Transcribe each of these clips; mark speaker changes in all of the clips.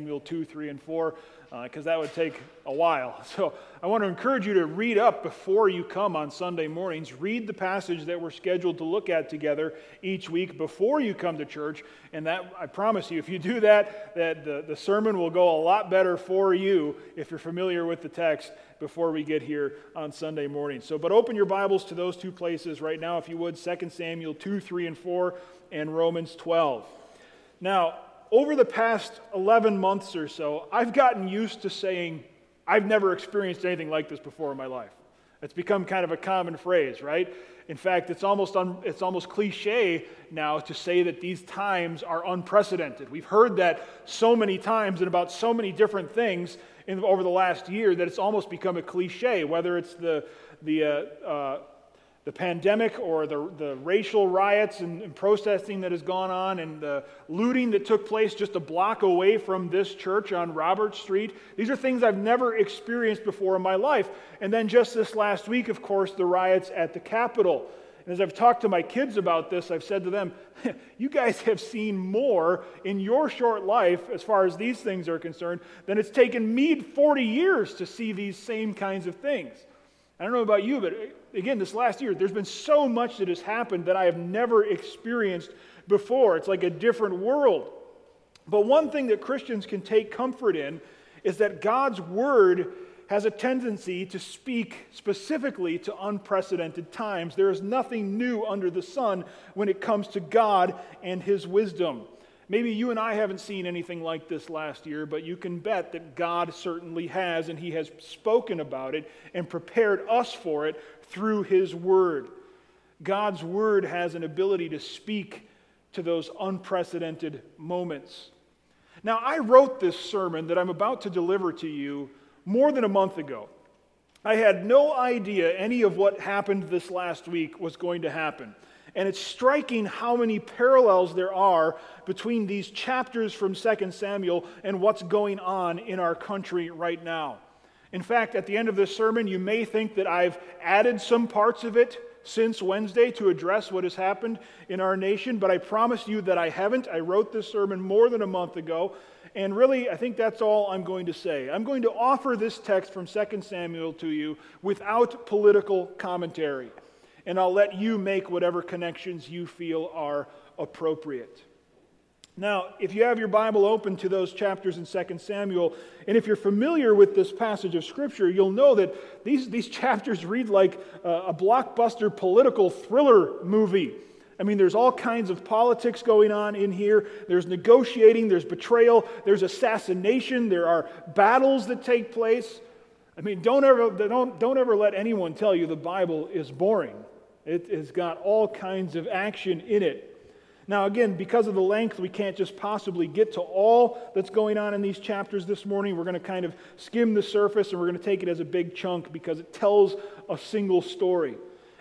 Speaker 1: Samuel 2, 3, and 4, because uh, that would take a while. So I want to encourage you to read up before you come on Sunday mornings. Read the passage that we're scheduled to look at together each week before you come to church. And that, I promise you, if you do that, that the, the sermon will go a lot better for you if you're familiar with the text before we get here on Sunday morning. So, but open your Bibles to those two places right now, if you would 2 Samuel 2, 3, and 4, and Romans 12. Now, over the past 11 months or so, I've gotten used to saying, I've never experienced anything like this before in my life. It's become kind of a common phrase, right? In fact, it's almost, un, it's almost cliche now to say that these times are unprecedented. We've heard that so many times and about so many different things in, over the last year that it's almost become a cliche, whether it's the, the uh, uh, the pandemic or the, the racial riots and, and, protesting that has gone on and the looting that took place just a block away from this church on Robert Street. These are things I've never experienced before in my life. And then just this last week, of course, the riots at the Capitol. And as I've talked to my kids about this, I've said to them, You guys have seen more in your short life, as far as these things are concerned, than it's taken me 40 years to see these same kinds of things. I don't know about you, but uh, again, this last year, there's been so much that has happened that I have never experienced before. It's like a different world. But one thing that Christians can take comfort in is that God's word has a tendency to speak specifically to unprecedented times. There is nothing new under the sun when it comes to God and his wisdom. Maybe you and I haven't seen anything like this last year, but you can bet that God certainly has, and He has spoken about it and prepared us for it through His Word. God's Word has an ability to speak to those unprecedented moments. Now, I wrote this sermon that I'm about to deliver to you more than a month ago. I had no idea any of what happened this last week was going to happen. And it's striking how many parallels there are between these chapters from 2 Samuel and what's going on in our country right now. In fact, at the end of this sermon, you may think that I've added some parts of it since Wednesday to address what has happened in our nation, but I promise you that I haven't. I wrote this sermon more than a month ago, and really, I think that's all I'm going to say. I'm going to offer this text from 2 Samuel to you without political commentary and I'll let you make whatever connections you feel are appropriate. Now, if you have your Bible open to those chapters in 2 Samuel, and if you're familiar with this passage of Scripture, you'll know that these, these chapters read like a, a blockbuster political thriller movie. I mean, there's all kinds of politics going on in here. There's negotiating, there's betrayal, there's assassination, there are battles that take place. I mean, don't ever, don't, don't ever let anyone tell you the Bible is boring. It has got all kinds of action in it. Now, again, because of the length, we can't just possibly get to all that's going on in these chapters this morning. We're going to kind of skim the surface and we're going to take it as a big chunk because it tells a single story.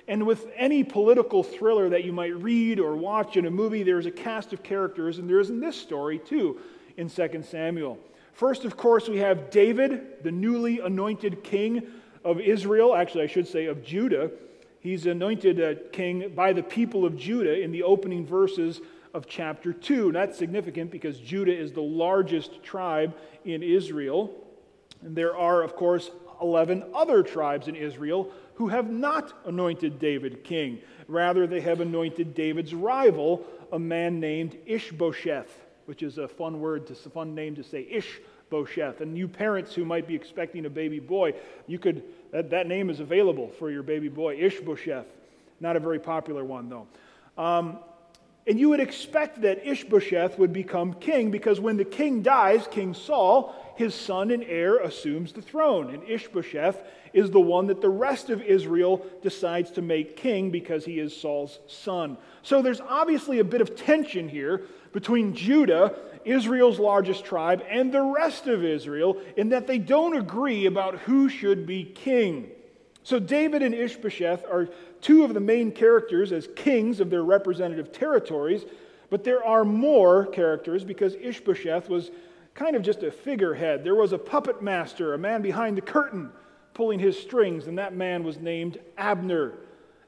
Speaker 1: And with any political thriller that you might read or watch in a movie, there's a cast of characters, and there is in this story too in 2 Samuel. First, of course, we have David, the newly anointed king of Israel, actually, I should say of Judah. He's anointed a king by the people of Judah in the opening verses of chapter 2. And that's significant because Judah is the largest tribe in Israel. And there are, of course, 11 other tribes in Israel who have not anointed David king. Rather, they have anointed David's rival, a man named Ishbosheth, which is a fun word, to, a fun name to say, Ishbosheth. And you parents who might be expecting a baby boy, you could that, that name is available for your baby boy, Ishbosheth. Not a very popular one, though. Um, and you would expect that Ishbosheth would become king because when the king dies, King Saul, his son and heir, assumes the throne. And Ishbosheth is the one that the rest of Israel decides to make king because he is Saul's son. So there's obviously a bit of tension here between Judah Israel's largest tribe, and the rest of Israel in that they don't agree about who should be king. So, David and Ishbosheth are two of the main characters as kings of their representative territories, but there are more characters because Ishbosheth was kind of just a figurehead. There was a puppet master, a man behind the curtain pulling his strings, and that man was named Abner.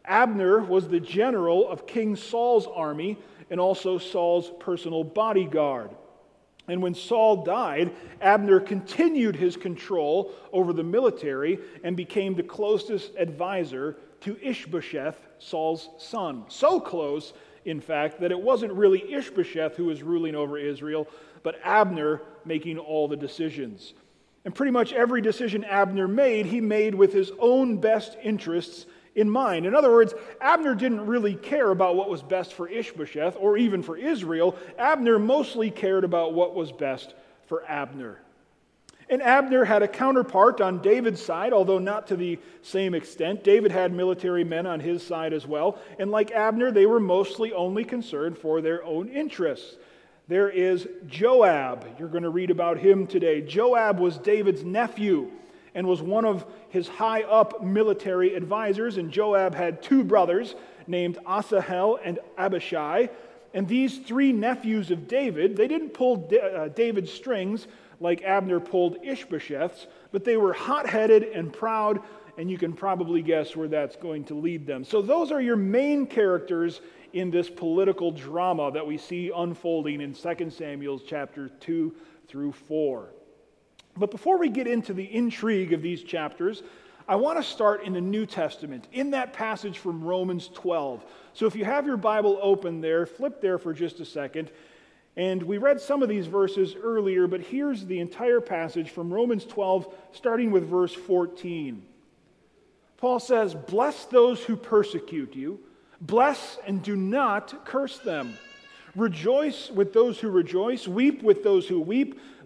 Speaker 1: Abner was the general of King Saul's army and also Saul's personal bodyguard. And when Saul died, Abner continued his control over the military and became the closest advisor to Ishbosheth, Saul's son. So close, in fact, that it wasn't really Ishbosheth who was ruling over Israel, but Abner making all the decisions. And pretty much every decision Abner made, he made with his own best interests in mind. In other words, Abner didn't really care about what was best for Ishbosheth or even for Israel. Abner mostly cared about what was best for Abner. And Abner had a counterpart on David's side, although not to the same extent. David had military men on his side as well. And like Abner, they were mostly only concerned for their own interests. There is Joab. You're going to read about him today. Joab was David's nephew and was one of his high up military advisors. And Joab had two brothers named Asahel and Abishai. And these three nephews of David, they didn't pull uh, David's strings like Abner pulled Ishbosheth's, but they were hot headed and proud, and you can probably guess where that's going to lead them. So, those are your main characters in this political drama that we see unfolding in 2 Samuel chapter 2 through 4. But before we get into the intrigue of these chapters, I want to start in the New Testament, in that passage from Romans 12. So if you have your Bible open there, flip there for just a second. And we read some of these verses earlier, but here's the entire passage from Romans 12, starting with verse 14. Paul says, Bless those who persecute you, bless and do not curse them. Rejoice with those who rejoice, weep with those who weep.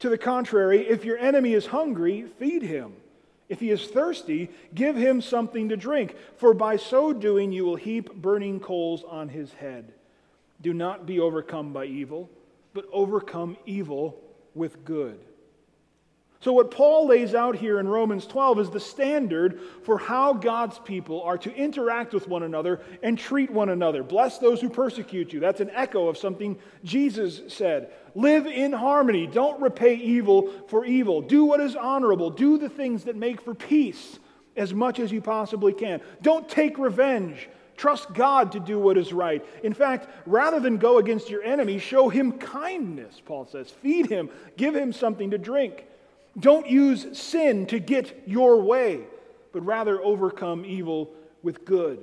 Speaker 1: To the contrary, if your enemy is hungry, feed him. If he is thirsty, give him something to drink, for by so doing you will heap burning coals on his head. Do not be overcome by evil, but overcome evil with good. So, what Paul lays out here in Romans 12 is the standard for how God's people are to interact with one another and treat one another. Bless those who persecute you. That's an echo of something Jesus said. Live in harmony. Don't repay evil for evil. Do what is honorable. Do the things that make for peace as much as you possibly can. Don't take revenge. Trust God to do what is right. In fact, rather than go against your enemy, show him kindness, Paul says. Feed him, give him something to drink. Don't use sin to get your way, but rather overcome evil with good.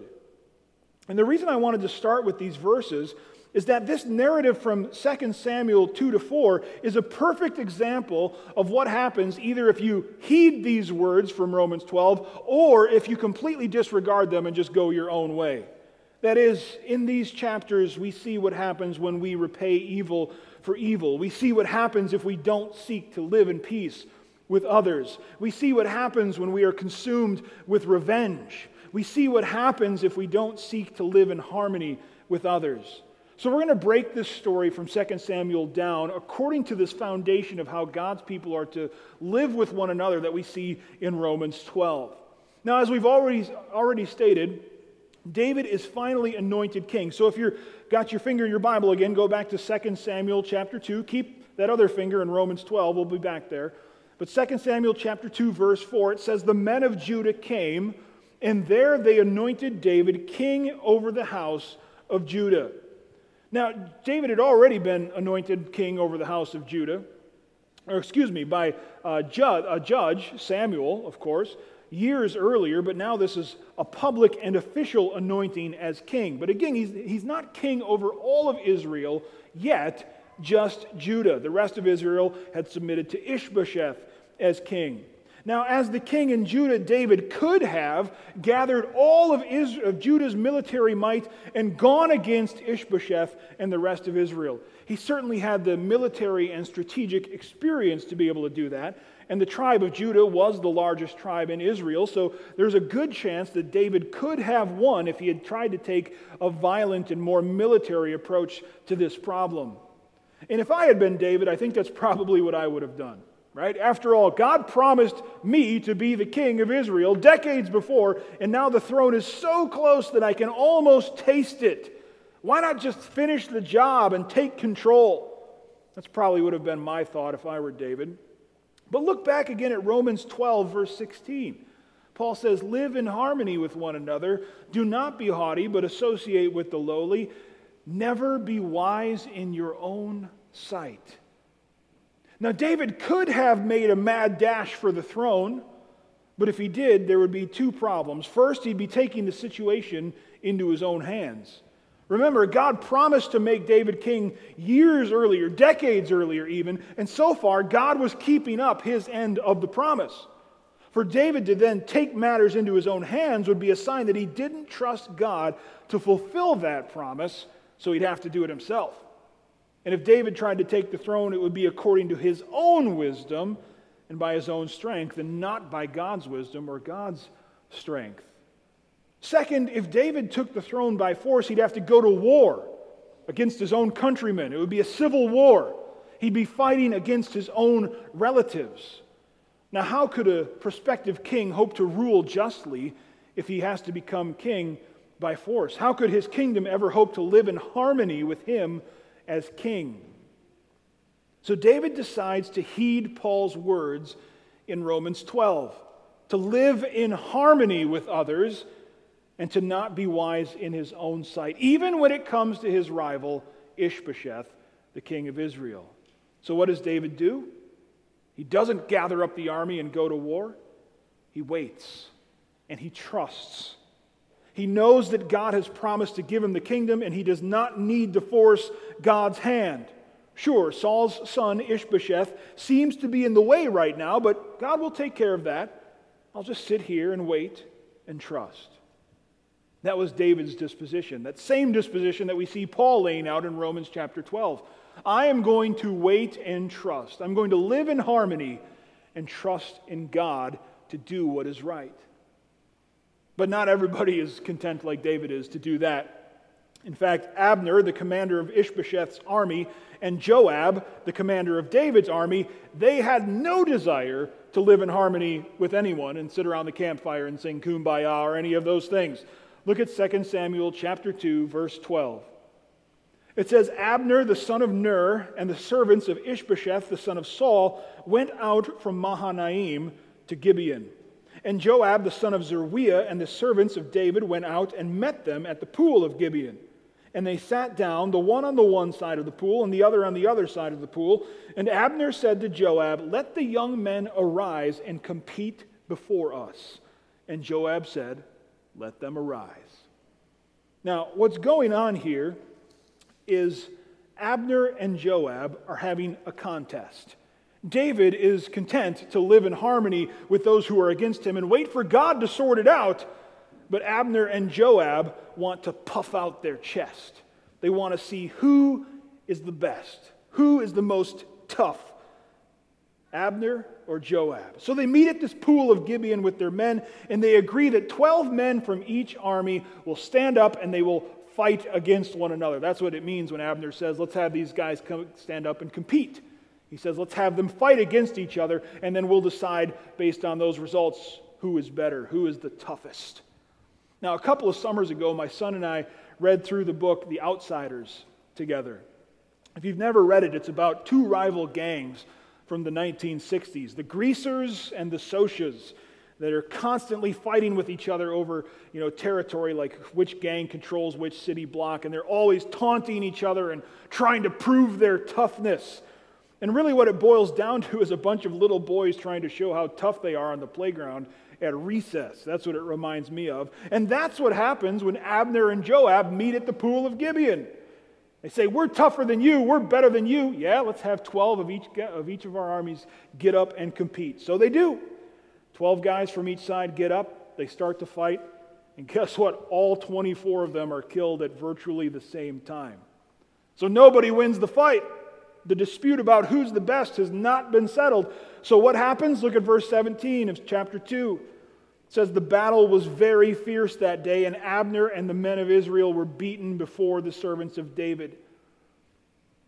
Speaker 1: And the reason I wanted to start with these verses is that this narrative from 2 Samuel 2 to 4 is a perfect example of what happens either if you heed these words from Romans 12 or if you completely disregard them and just go your own way. That is, in these chapters, we see what happens when we repay evil for evil. We see what happens if we don't seek to live in peace with others. We see what happens when we are consumed with revenge. We see what happens if we don't seek to live in harmony with others. So, we're going to break this story from 2 Samuel down according to this foundation of how God's people are to live with one another that we see in Romans 12. Now, as we've already, already stated, David is finally anointed king. So, if you've got your finger in your Bible again, go back to 2 Samuel chapter 2. Keep that other finger in Romans 12. We'll be back there. But 2 Samuel chapter 2 verse 4 it says the men of Judah came and there they anointed David king over the house of Judah. Now David had already been anointed king over the house of Judah or excuse me by uh, a judge, a judge Samuel of course years earlier, but now this is a public and official anointing as king. But again, he's, he's not king over all of Israel yet, just Judah. The rest of Israel had submitted to Ishbosheth as king. Now, as the king in Judah, David could have gathered all of, Israel, of, Judah's military might and gone against Ishbosheth and the rest of Israel. He certainly had the military and strategic experience to be able to do that. And the tribe of Judah was the largest tribe in Israel, so there's a good chance that David could have won if he had tried to take a violent and more military approach to this problem. And if I had been David, I think that's probably what I would have done. Right? After all, God promised me to be the king of Israel decades before, and now the throne is so close that I can almost taste it. Why not just finish the job and take control? That's probably would have been my thought if I were David. But look back again at Romans 12, verse 16. Paul says, Live in harmony with one another. Do not be haughty, but associate with the lowly. Never be wise in your own sight. Now, David could have made a mad dash for the throne, but if he did, there would be two problems. First, he'd be taking the situation into his own hands. Remember, God promised to make David king years earlier, decades earlier even, and so far, God was keeping up his end of the promise. For David to then take matters into his own hands would be a sign that he didn't trust God to fulfill that promise, so he'd have to do it himself. And if David tried to take the throne, it would be according to his own wisdom and by his own strength, and not by God's wisdom or God's strength. Second, if David took the throne by force, he'd have to go to war against his own countrymen. It would be a civil war. He'd be fighting against his own relatives. Now, how could a prospective king hope to rule justly if he has to become king by force? How could his kingdom ever hope to live in harmony with him as king? So, David decides to heed Paul's words in Romans 12 to live in harmony with others and to not be wise in his own sight, even when it comes to his rival, Ishbosheth, the king of Israel. So, what does David do? He doesn't gather up the army and go to war. He waits and he trusts. He knows that God has promised to give him the kingdom and he does not need to force God's hand. Sure, Saul's son Ishbosheth seems to be in the way right now, but God will take care of that. I'll just sit here and wait and trust. That was David's disposition, that same disposition that we see Paul laying out in Romans chapter 12. I am going to wait and trust. I'm going to live in harmony and trust in God to do what is right. But not everybody is content like David is to do that. In fact, Abner, the commander of Ishbosheth's army, and Joab, the commander of David's army, they had no desire to live in harmony with anyone and sit around the campfire and sing kumbaya or any of those things. Look at 2 Samuel chapter 2 verse 12. It says Abner the son of Ner and the servants of Ishbosheth the son of Saul went out from Mahanaim to Gibeon. And Joab the son of Zeruiah and the servants of David went out and met them at the pool of Gibeon. And they sat down, the one on the one side of the pool and the other on the other side of the pool. And Abner said to Joab, Let the young men arise and compete before us. And Joab said, let them arise. Now, what's going on here is Abner and Joab are having a contest. David is content to live in harmony with those who are against him and wait for God to sort it out. But Abner and Joab want to puff out their chest. They want to see who is the best, who is the most tough, Abner or Joab. So they meet at this pool of Gibeon with their men, and they agree that 12 men from each army will stand up and they will fight against one another. That's what it means when Abner says, let's have these guys come, stand up and compete. He says, let's have them fight against each other, and then we'll decide based on those results who is better, who is the toughest. Now, a couple of summers ago, my son and I read through the book The Outsiders together. If you've never read it, it's about two rival gangs from the 1960s the greasers and the socias that are constantly fighting with each other over you know, territory, like which gang controls which city block, and they're always taunting each other and trying to prove their toughness. And really, what it boils down to is a bunch of little boys trying to show how tough they are on the playground at recess. That's what it reminds me of. And that's what happens when Abner and Joab meet at the pool of Gibeon. They say, We're tougher than you. We're better than you. Yeah, let's have 12 of each, of each of our armies get up and compete. So they do. 12 guys from each side get up. They start to fight. And guess what? All 24 of them are killed at virtually the same time. So nobody wins the fight. The dispute about who's the best has not been settled. So what happens? Look at verse 17 of chapter 2. It says, The battle was very fierce that day, and Abner and the men of Israel were beaten before the servants of David.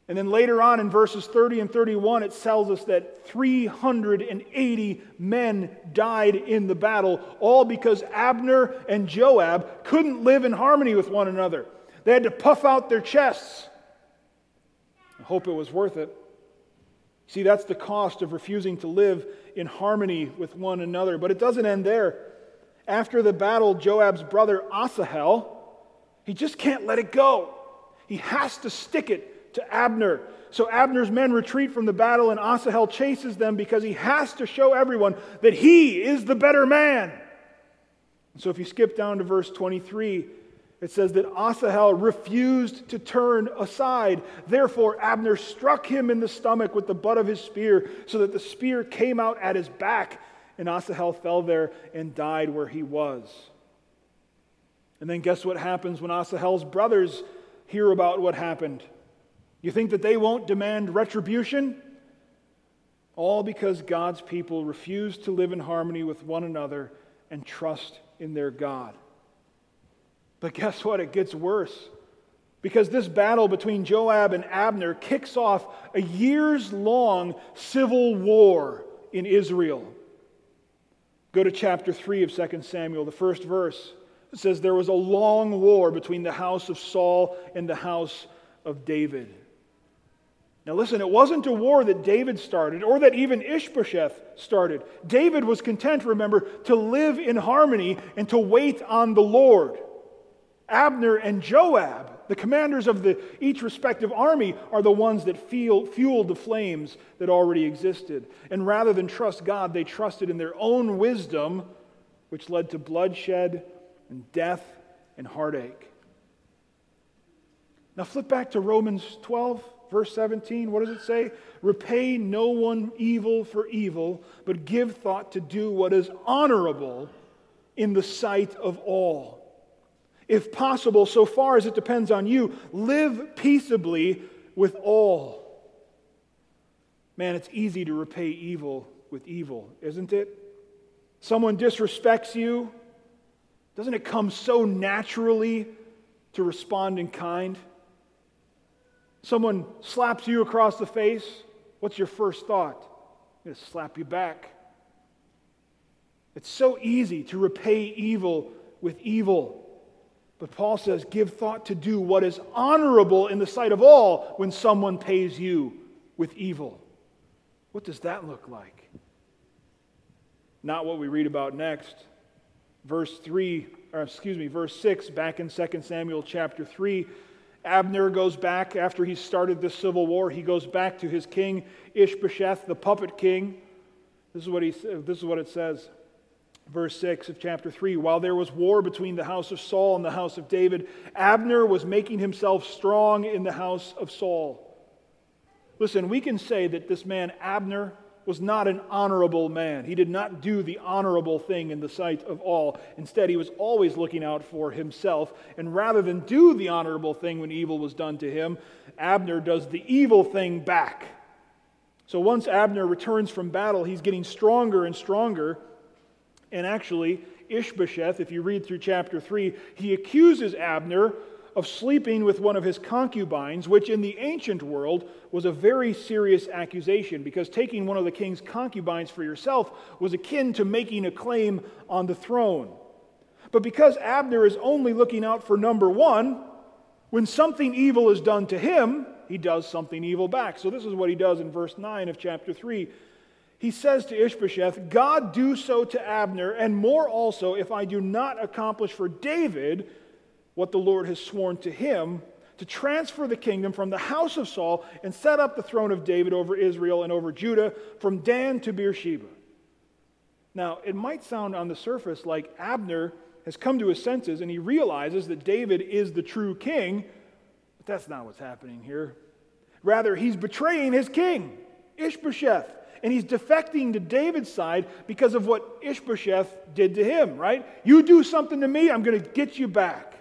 Speaker 1: And then later on in verses 30 and 31, it tells us that 380 men died in the battle, all because Abner and Joab couldn't live in harmony with one another. They had to puff out their chests. Hope it was worth it. See, that's the cost of refusing to live in harmony with one another. But it doesn't end there. After the battle, Joab's brother Asahel, he just can't let it go. He has to stick it to Abner. So Abner's men retreat from the battle, and Asahel chases them because he has to show everyone that he is the better man. So if you skip down to verse 23, it says that Asahel refused to turn aside. Therefore, Abner struck him in the stomach with the butt of his spear, so that the spear came out at his back, and Asahel fell there and died where he was. And then guess what happens when Asahel's brothers hear about what happened? You think that they won't demand retribution? All because God's people refuse to live in harmony with one another and trust in their God. But guess what? It gets worse. Because this battle between Joab and Abner kicks off a years long civil war in Israel. Go to chapter 3 of 2 Samuel, the first verse. It says, There was a long war between the house of Saul and the house of David. Now, listen, it wasn't a war that David started or that even Ishbosheth started. David was content, remember, to live in harmony and to wait on the Lord. Abner and Joab, the commanders of the, each respective army, are the ones that feel, fueled the flames that already existed. And rather than trust God, they trusted in their own wisdom, which led to bloodshed and death and heartache. Now, flip back to Romans 12. Verse 17, what does it say? Repay no one evil for evil, but give thought to do what is honorable in the sight of all. If possible, so far as it depends on you, live peaceably with all. Man, it's easy to repay evil with evil, isn't it? Someone disrespects you. Doesn't it come so naturally to respond in kind? Someone slaps you across the face, what's your first thought? I'm going to slap you back. It's so easy to repay evil with evil. But Paul says, give thought to do what is honorable in the sight of all when someone pays you with evil. What does that look like? Not what we read about next. Verse 3, or excuse me, verse 6, back in 2 Samuel chapter 3. Abner goes back after he started this civil war. He goes back to his king Ishbosheth, the puppet king. This is what, he, this is what it says. Verse 6 of chapter 3 While there was war between the house of Saul and the house of David, Abner was making himself strong in the house of Saul. Listen, we can say that this man, Abner, was not an honorable man. He did not do the honorable thing in the sight of all. Instead, he was always looking out for himself. And rather than do the honorable thing when evil was done to him, Abner does the evil thing back. So once Abner returns from battle, he's getting stronger and stronger. And actually, Ishbosheth, if you read through chapter 3, he accuses Abner of sleeping with one of his concubines, which in the ancient world was a very serious accusation because taking one of the king's concubines for yourself was akin to making a claim on the throne. But because Abner is only looking out for number one, when something evil is done to him, he does something evil back. So this is what he does in verse 9 of chapter 3. He says to Ishbosheth, God do so to Abner, and more also, if I do not accomplish for David what the Lord has sworn to him to transfer the kingdom from the house of Saul and set up the throne of David over Israel and over Judah from Dan to Beersheba. Now, it might sound on the surface like Abner has come to his senses and he realizes that David is the true king, but that's not what's happening here. Rather, he's betraying his king, Ishbosheth, and he's defecting to David's side because of what Ishbosheth did to him, right? You do something to me, I'm going to get you back.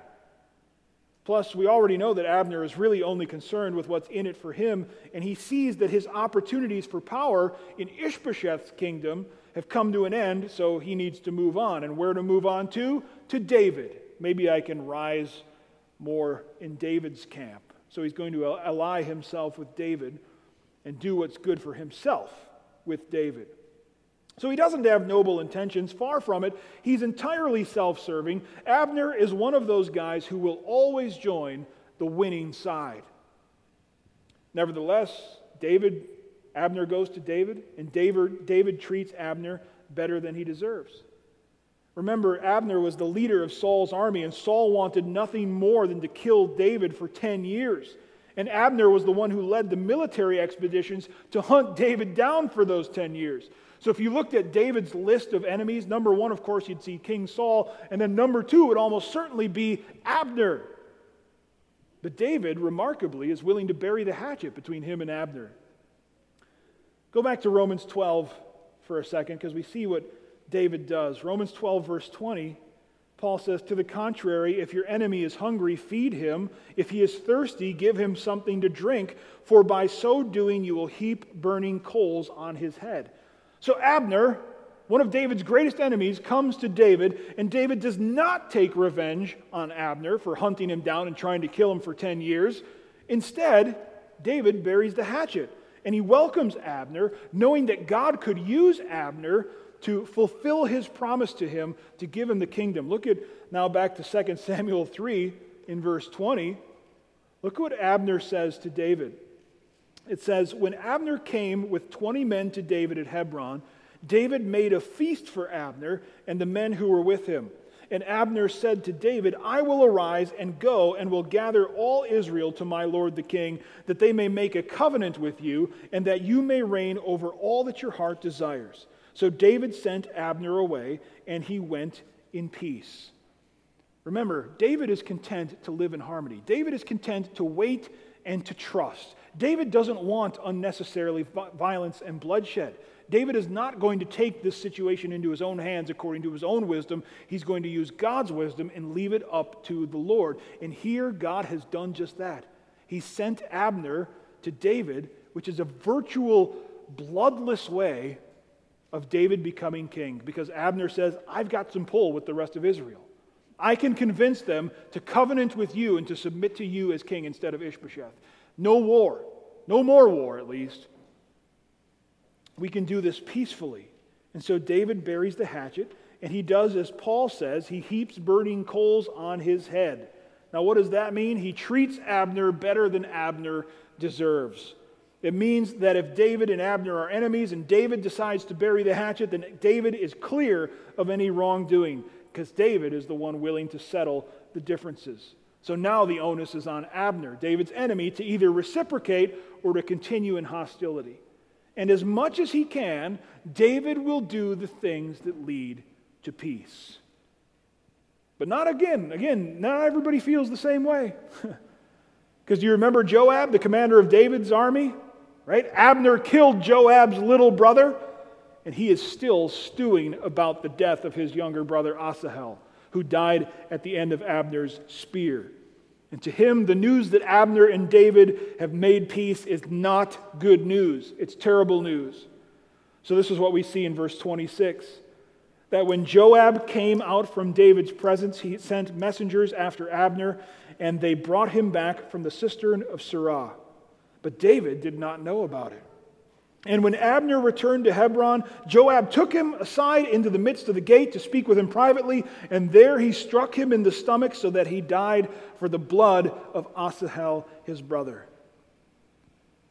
Speaker 1: Plus, we already know that Abner is really only concerned with what's in it for him, and he sees that his opportunities for power in Ishbosheth's kingdom have come to an end, so he needs to move on. And where to move on to? To David. Maybe I can rise more in David's camp. So he's going to ally himself with David and do what's good for himself with David. So he doesn't have noble intentions, far from it. He's entirely self serving. Abner is one of those guys who will always join the winning side. Nevertheless, David, Abner goes to David, and David, David treats Abner better than he deserves. Remember, Abner was the leader of Saul's army, and Saul wanted nothing more than to kill David for 10 years. And Abner was the one who led the military expeditions to hunt David down for those 10 years. So if you looked at David's list of enemies, number one, of course, you'd see King Saul, and then number two would almost certainly be Abner. But David, remarkably, is willing to bury the hatchet between him and Abner. Go back to Romans 12 for a second because we see what David does. Romans 12, verse 20, Paul says, To the contrary, if your enemy is hungry, feed him. If he is thirsty, give him something to drink, for by so doing you will heap burning coals on his head. So Abner, one of David's greatest enemies, comes to David, and David does not take revenge on Abner for hunting him down and trying to kill him for 10 years. Instead, David buries the hatchet, and he welcomes Abner, knowing that God could use Abner to fulfill his promise to him to give him the kingdom. Look at now back to 2 Samuel 3 in verse 20. Look what Abner says to David. It says, When Abner came with 20 men to David at Hebron, David made a feast for Abner and the men who were with him. And Abner said to David, I will arise and go and will gather all Israel to my lord the king, that they may make a covenant with you, and that you may reign over all that your heart desires. So David sent Abner away, and he went in peace. Remember, David is content to live in harmony. David is content to wait and to trust. David doesn't want unnecessarily violence and bloodshed. David is not going to take this situation into his own hands according to his own wisdom. He's going to use God's wisdom and leave it up to the Lord. And here, God has done just that. He sent Abner to David, which is a virtual, bloodless way of David becoming king because Abner says, I've got some pull with the rest of Israel. I can convince them to covenant with you and to submit to you as king instead of Ishbosheth. No war, no more war at least. We can do this peacefully. And so David buries the hatchet, and he does as Paul says, he heaps burning coals on his head. Now, what does that mean? He treats Abner better than Abner deserves. It means that if David and Abner are enemies and David decides to bury the hatchet, then David is clear of any wrongdoing because David is the one willing to settle the differences. So now the onus is on Abner, David's enemy, to either reciprocate or to continue in hostility. And as much as he can, David will do the things that lead to peace. But not again. Again, not everybody feels the same way. Because do you remember Joab, the commander of David's army? Right? Abner killed Joab's little brother, and he is still stewing about the death of his younger brother Asahel, who died at the end of Abner's spear. And to him, the news that Abner and David have made peace is not good news. It's terrible news. So, this is what we see in verse 26 that when Joab came out from David's presence, he sent messengers after Abner, and they brought him back from the cistern of Sirah. But David did not know about it. And when Abner returned to Hebron, Joab took him aside into the midst of the gate to speak with him privately, and there he struck him in the stomach so that he died for the blood of Asahel, his brother.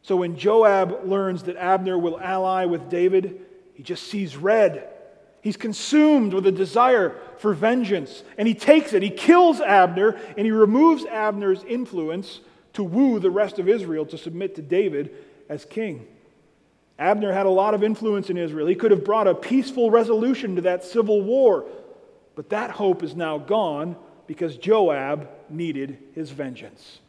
Speaker 1: So when Joab learns that Abner will ally with David, he just sees red. He's consumed with a desire for vengeance, and he takes it. He kills Abner, and he removes Abner's influence to woo the rest of Israel to submit to David as king. Abner had a lot of influence in Israel. He could have brought a peaceful resolution to that civil war, but that hope is now gone because Joab needed his vengeance.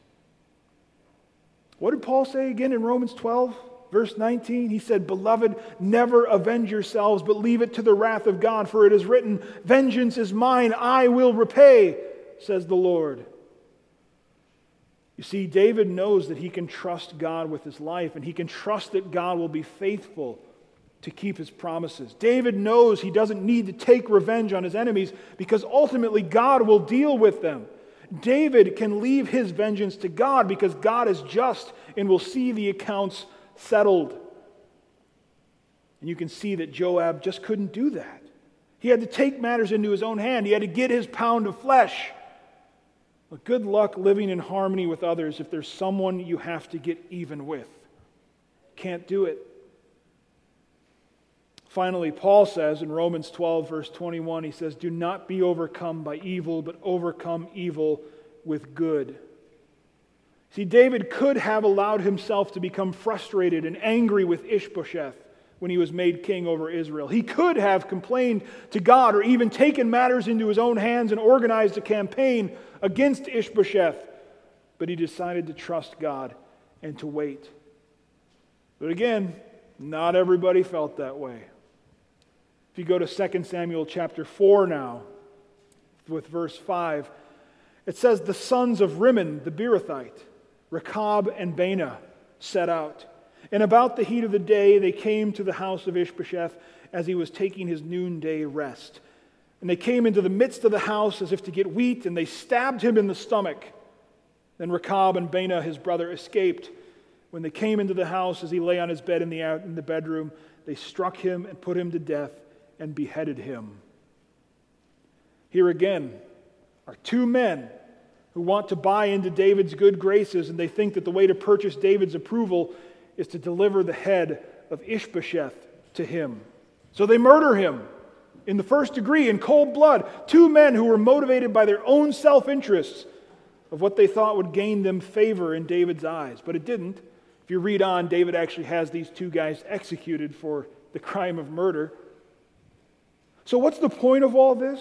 Speaker 1: What did Paul say again in Romans 12, verse 19? He said, Beloved, never avenge yourselves, but leave it to the wrath of God, for it is written, Vengeance is mine, I will repay, says the Lord. You see, David knows that he can trust God with his life, and he can trust that God will be faithful to keep his promises. David knows he doesn't need to take revenge on his enemies because ultimately God will deal with them. David can leave his vengeance to God because God is just and will see the accounts settled. And you can see that Joab just couldn't do that. He had to take matters into his own hand, he had to get his pound of flesh. But good luck living in harmony with others if there's someone you have to get even with. Can't do it. Finally, Paul says in Romans 12, verse 21, he says, Do not be overcome by evil, but overcome evil with good. See, David could have allowed himself to become frustrated and angry with Ishbosheth when he was made king over Israel. He could have complained to God or even taken matters into his own hands and organized a campaign against Ishbosheth, but he decided to trust God and to wait. But again, not everybody felt that way. If you go to 2 Samuel chapter 4 now, with verse 5, it says, The sons of Rimmon the Beerothite, Rechab and Baanah, set out. And about the heat of the day, they came to the house of Ishbosheth as he was taking his noonday rest. And they came into the midst of the house as if to get wheat, and they stabbed him in the stomach. Then Rechab and Baanah, his brother, escaped. When they came into the house as he lay on his bed in the, in the bedroom, they struck him and put him to death and beheaded him. Here again are two men who want to buy into David's good graces, and they think that the way to purchase David's approval is to deliver the head of Ishbosheth to him. So they murder him in the first degree, in cold blood. Two men who were motivated by their own self interests of what they thought would gain them favor in David's eyes. But it didn't. If you read on, David actually has these two guys executed for the crime of murder. So, what's the point of all this?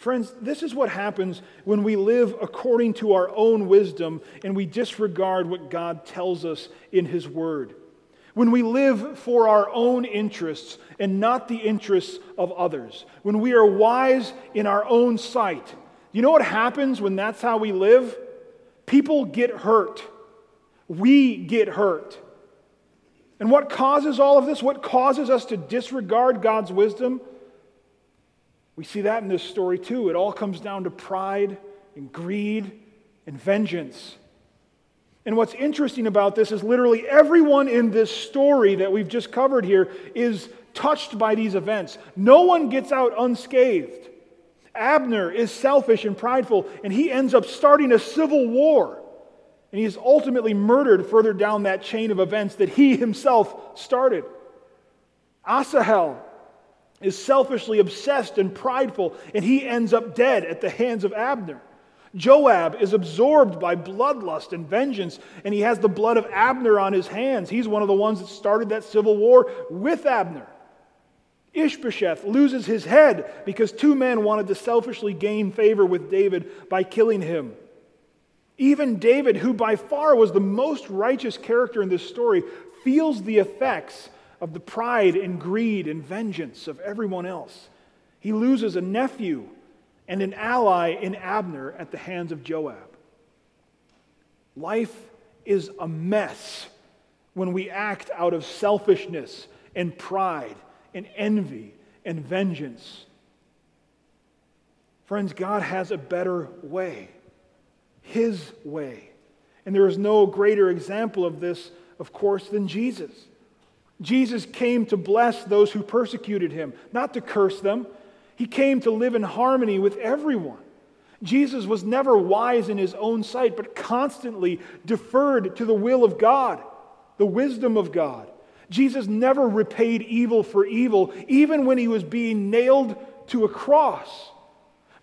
Speaker 1: Friends, this is what happens when we live according to our own wisdom and we disregard what God tells us in His Word. When we live for our own interests and not the interests of others. When we are wise in our own sight. You know what happens when that's how we live? People get hurt. We get hurt. And what causes all of this? What causes us to disregard God's wisdom? We see that in this story too. It all comes down to pride and greed and vengeance. And what's interesting about this is literally everyone in this story that we've just covered here is touched by these events. No one gets out unscathed. Abner is selfish and prideful, and he ends up starting a civil war. And he is ultimately murdered further down that chain of events that he himself started. Asahel is selfishly obsessed and prideful, and he ends up dead at the hands of Abner. Joab is absorbed by bloodlust and vengeance, and he has the blood of Abner on his hands. He's one of the ones that started that civil war with Abner. Ishbosheth loses his head because two men wanted to selfishly gain favor with David by killing him. Even David, who by far was the most righteous character in this story, feels the effects of the pride and greed and vengeance of everyone else. He loses a nephew and an ally in Abner at the hands of Joab. Life is a mess when we act out of selfishness and pride and envy and vengeance. Friends, God has a better way. His way. And there is no greater example of this, of course, than Jesus. Jesus came to bless those who persecuted him, not to curse them. He came to live in harmony with everyone. Jesus was never wise in his own sight, but constantly deferred to the will of God, the wisdom of God. Jesus never repaid evil for evil, even when he was being nailed to a cross.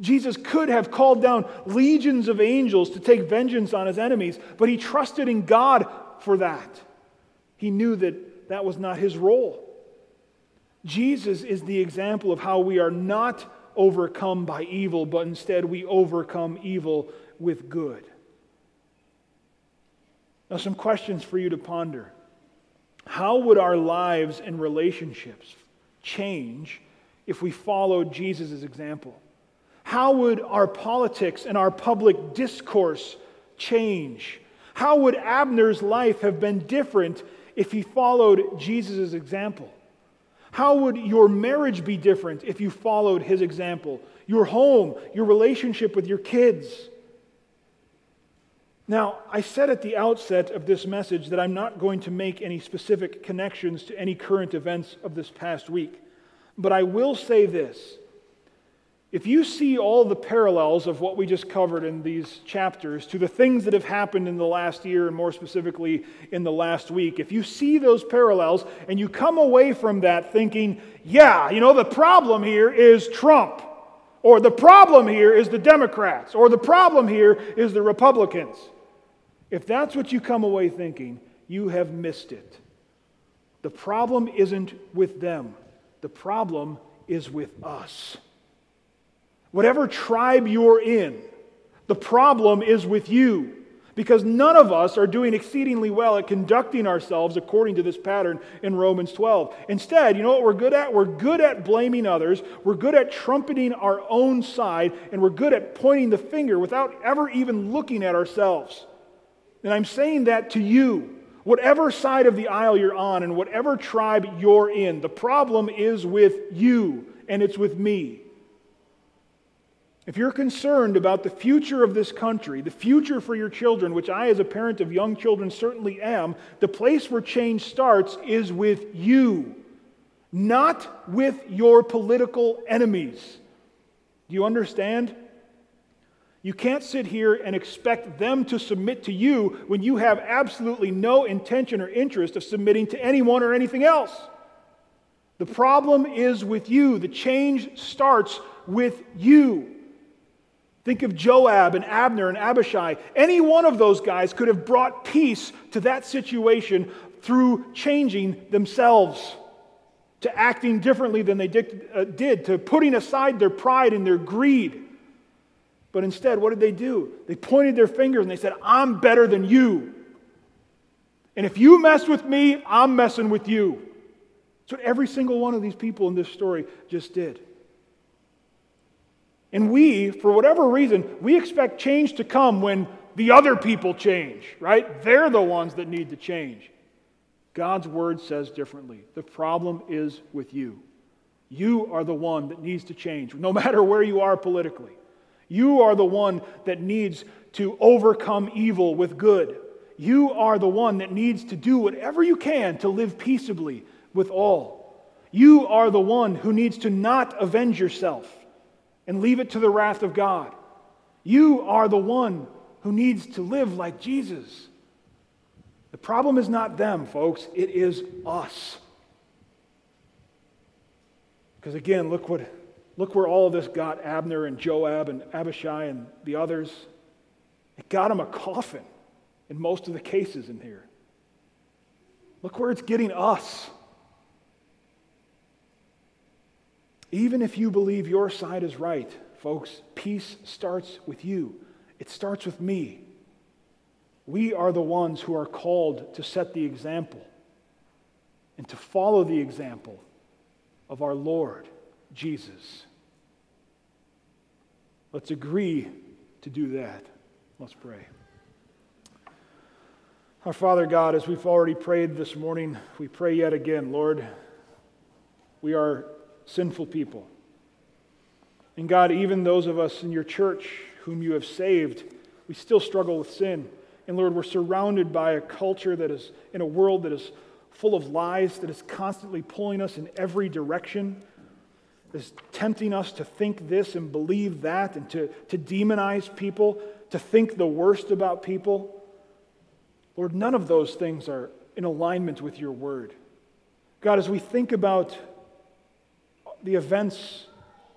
Speaker 1: Jesus could have called down legions of angels to take vengeance on his enemies, but he trusted in God for that. He knew that that was not his role. Jesus is the example of how we are not overcome by evil, but instead we overcome evil with good. Now, some questions for you to ponder. How would our lives and relationships change if we followed Jesus' example? How would our politics and our public discourse change? How would Abner's life have been different if he followed Jesus' example? How would your marriage be different if you followed his example? Your home, your relationship with your kids. Now, I said at the outset of this message that I'm not going to make any specific connections to any current events of this past week. But I will say this if you see all the parallels of what we just covered in these chapters to the things that have happened in the last year, and more specifically in the last week, if you see those parallels and you come away from that thinking, yeah, you know, the problem here is Trump, or the problem here is the Democrats, or the problem here is the Republicans, if that's what you come away thinking, you have missed it. The problem isn't with them, the problem is with us. Whatever tribe you're in, the problem is with you. Because none of us are doing exceedingly well at conducting ourselves according to this pattern in Romans 12. Instead, you know what we're good at? We're good at blaming others, we're good at trumpeting our own side, and we're good at pointing the finger without ever even looking at ourselves. And I'm saying that to you. Whatever side of the aisle you're on and whatever tribe you're in, the problem is with you and it's with me. If you're concerned about the future of this country, the future for your children, which I, as a parent of young children, certainly am, the place where change starts is with you, not with your political enemies. Do you understand? You can't sit here and expect them to submit to you when you have absolutely no intention or interest of submitting to anyone or anything else. The problem is with you. The change starts with you. Think of Joab and Abner and Abishai. Any one of those guys could have brought peace to that situation through changing themselves, to acting differently than they did, uh, to putting aside their pride and their greed. But instead, what did they do? They pointed their fingers and they said, I'm better than you. And if you mess with me, I'm messing with you. That's what every single one of these people in this story just did. And we, for whatever reason, we expect change to come when the other people change, right? They're the ones that need to change. God's word says differently. The problem is with you. You are the one that needs to change, no matter where you are politically. You are the one that needs to overcome evil with good. You are the one that needs to do whatever you can to live peaceably with all. You are the one who needs to not avenge yourself and leave it to the wrath of God. You are the one who needs to live like Jesus. The problem is not them, folks, it is us. Because again, look what look where all of this got Abner and Joab and Abishai and the others. It got them a coffin in most of the cases in here. Look where it's getting us. Even if you believe your side is right, folks, peace starts with you. It starts with me. We are the ones who are called to set the example and to follow the example of our Lord Jesus. Let's agree to do that. Let's pray. Our Father God, as we've already prayed this morning, we pray yet again, Lord, we are sinful people. And God, even those of us in your church whom you have saved, we still struggle with sin. And Lord, we're surrounded by a culture that is in a world that is full of lies, that is constantly pulling us in every direction, is tempting us to think this and believe that, and to, to demonize people, to think the worst about people. Lord, none of those things are in alignment with your word. God, as we think about the events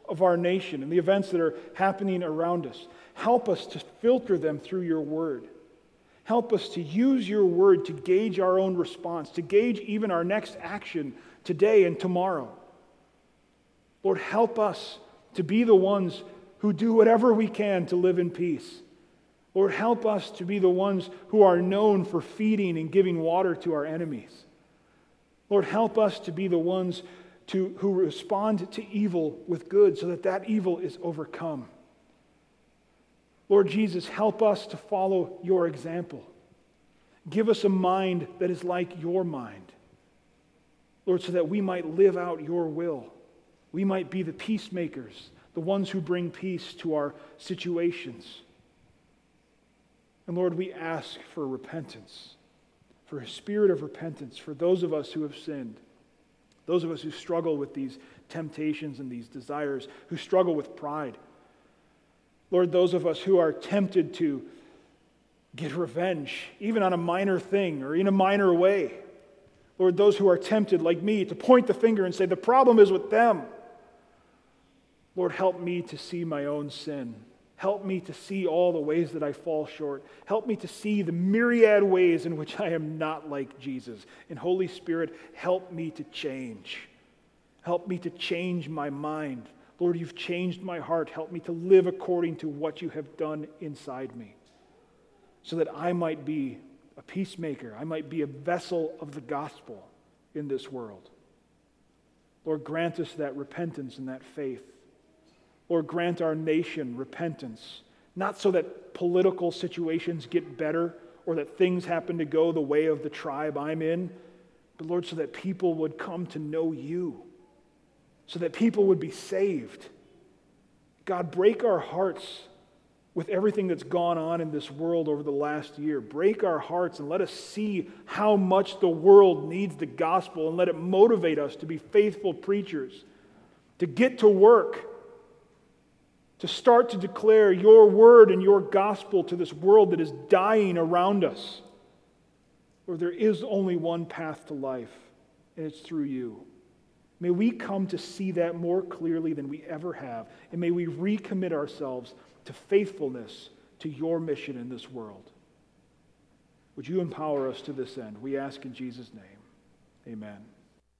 Speaker 1: of our nation and the events that are happening around us. Help us to filter them through your word. Help us to use your word to gauge our own response, to gauge even our next action today and tomorrow. Lord, help us to be the ones who do whatever we can to live in peace. Lord, help us to be the ones who are known for feeding and giving water to our enemies. Lord, help us to be the ones to, who respond to evil with good so that that evil is overcome. Lord Jesus, help us to follow your example. Give us a mind that is like your mind. Lord, so that we might live out your will. We might be the peacemakers, the ones who bring peace to our situations. And Lord, we ask for repentance, for a spirit of repentance for those of us who have sinned, those of us who struggle with these temptations and these desires, who struggle with pride. Lord, those of us who are tempted to get revenge, even on a minor thing or in a minor way. Lord, those who are tempted, like me, to point the finger and say, the problem is with them. Lord, help me to see my own sin. Help me to see all the ways that I fall short. Help me to see the myriad ways in which I am not like Jesus. And Holy Spirit, help me to change. Help me to change my mind. Lord, you've changed my heart. Help me to live according to what you have done inside me so that I might be a peacemaker. I might be a vessel of the gospel in this world. Lord, grant us that repentance and that faith. Lord, grant our nation repentance, not so that political situations get better or that things happen to go the way of the tribe I'm in, but Lord, so that people would come to know you, so that people would be saved. God, break our hearts with everything that's gone on in this world over the last year. Break our hearts and let us see how much the world needs the gospel and let it motivate us to be faithful preachers, to get to work to start to declare your word and your gospel to this world that is dying around us. Lord, there is only one path to life, and it's through you. May we come to see that more clearly than we ever have, and may we recommit ourselves to faithfulness to your mission in this world. Would you empower us to this end? We ask in Jesus' name. Amen.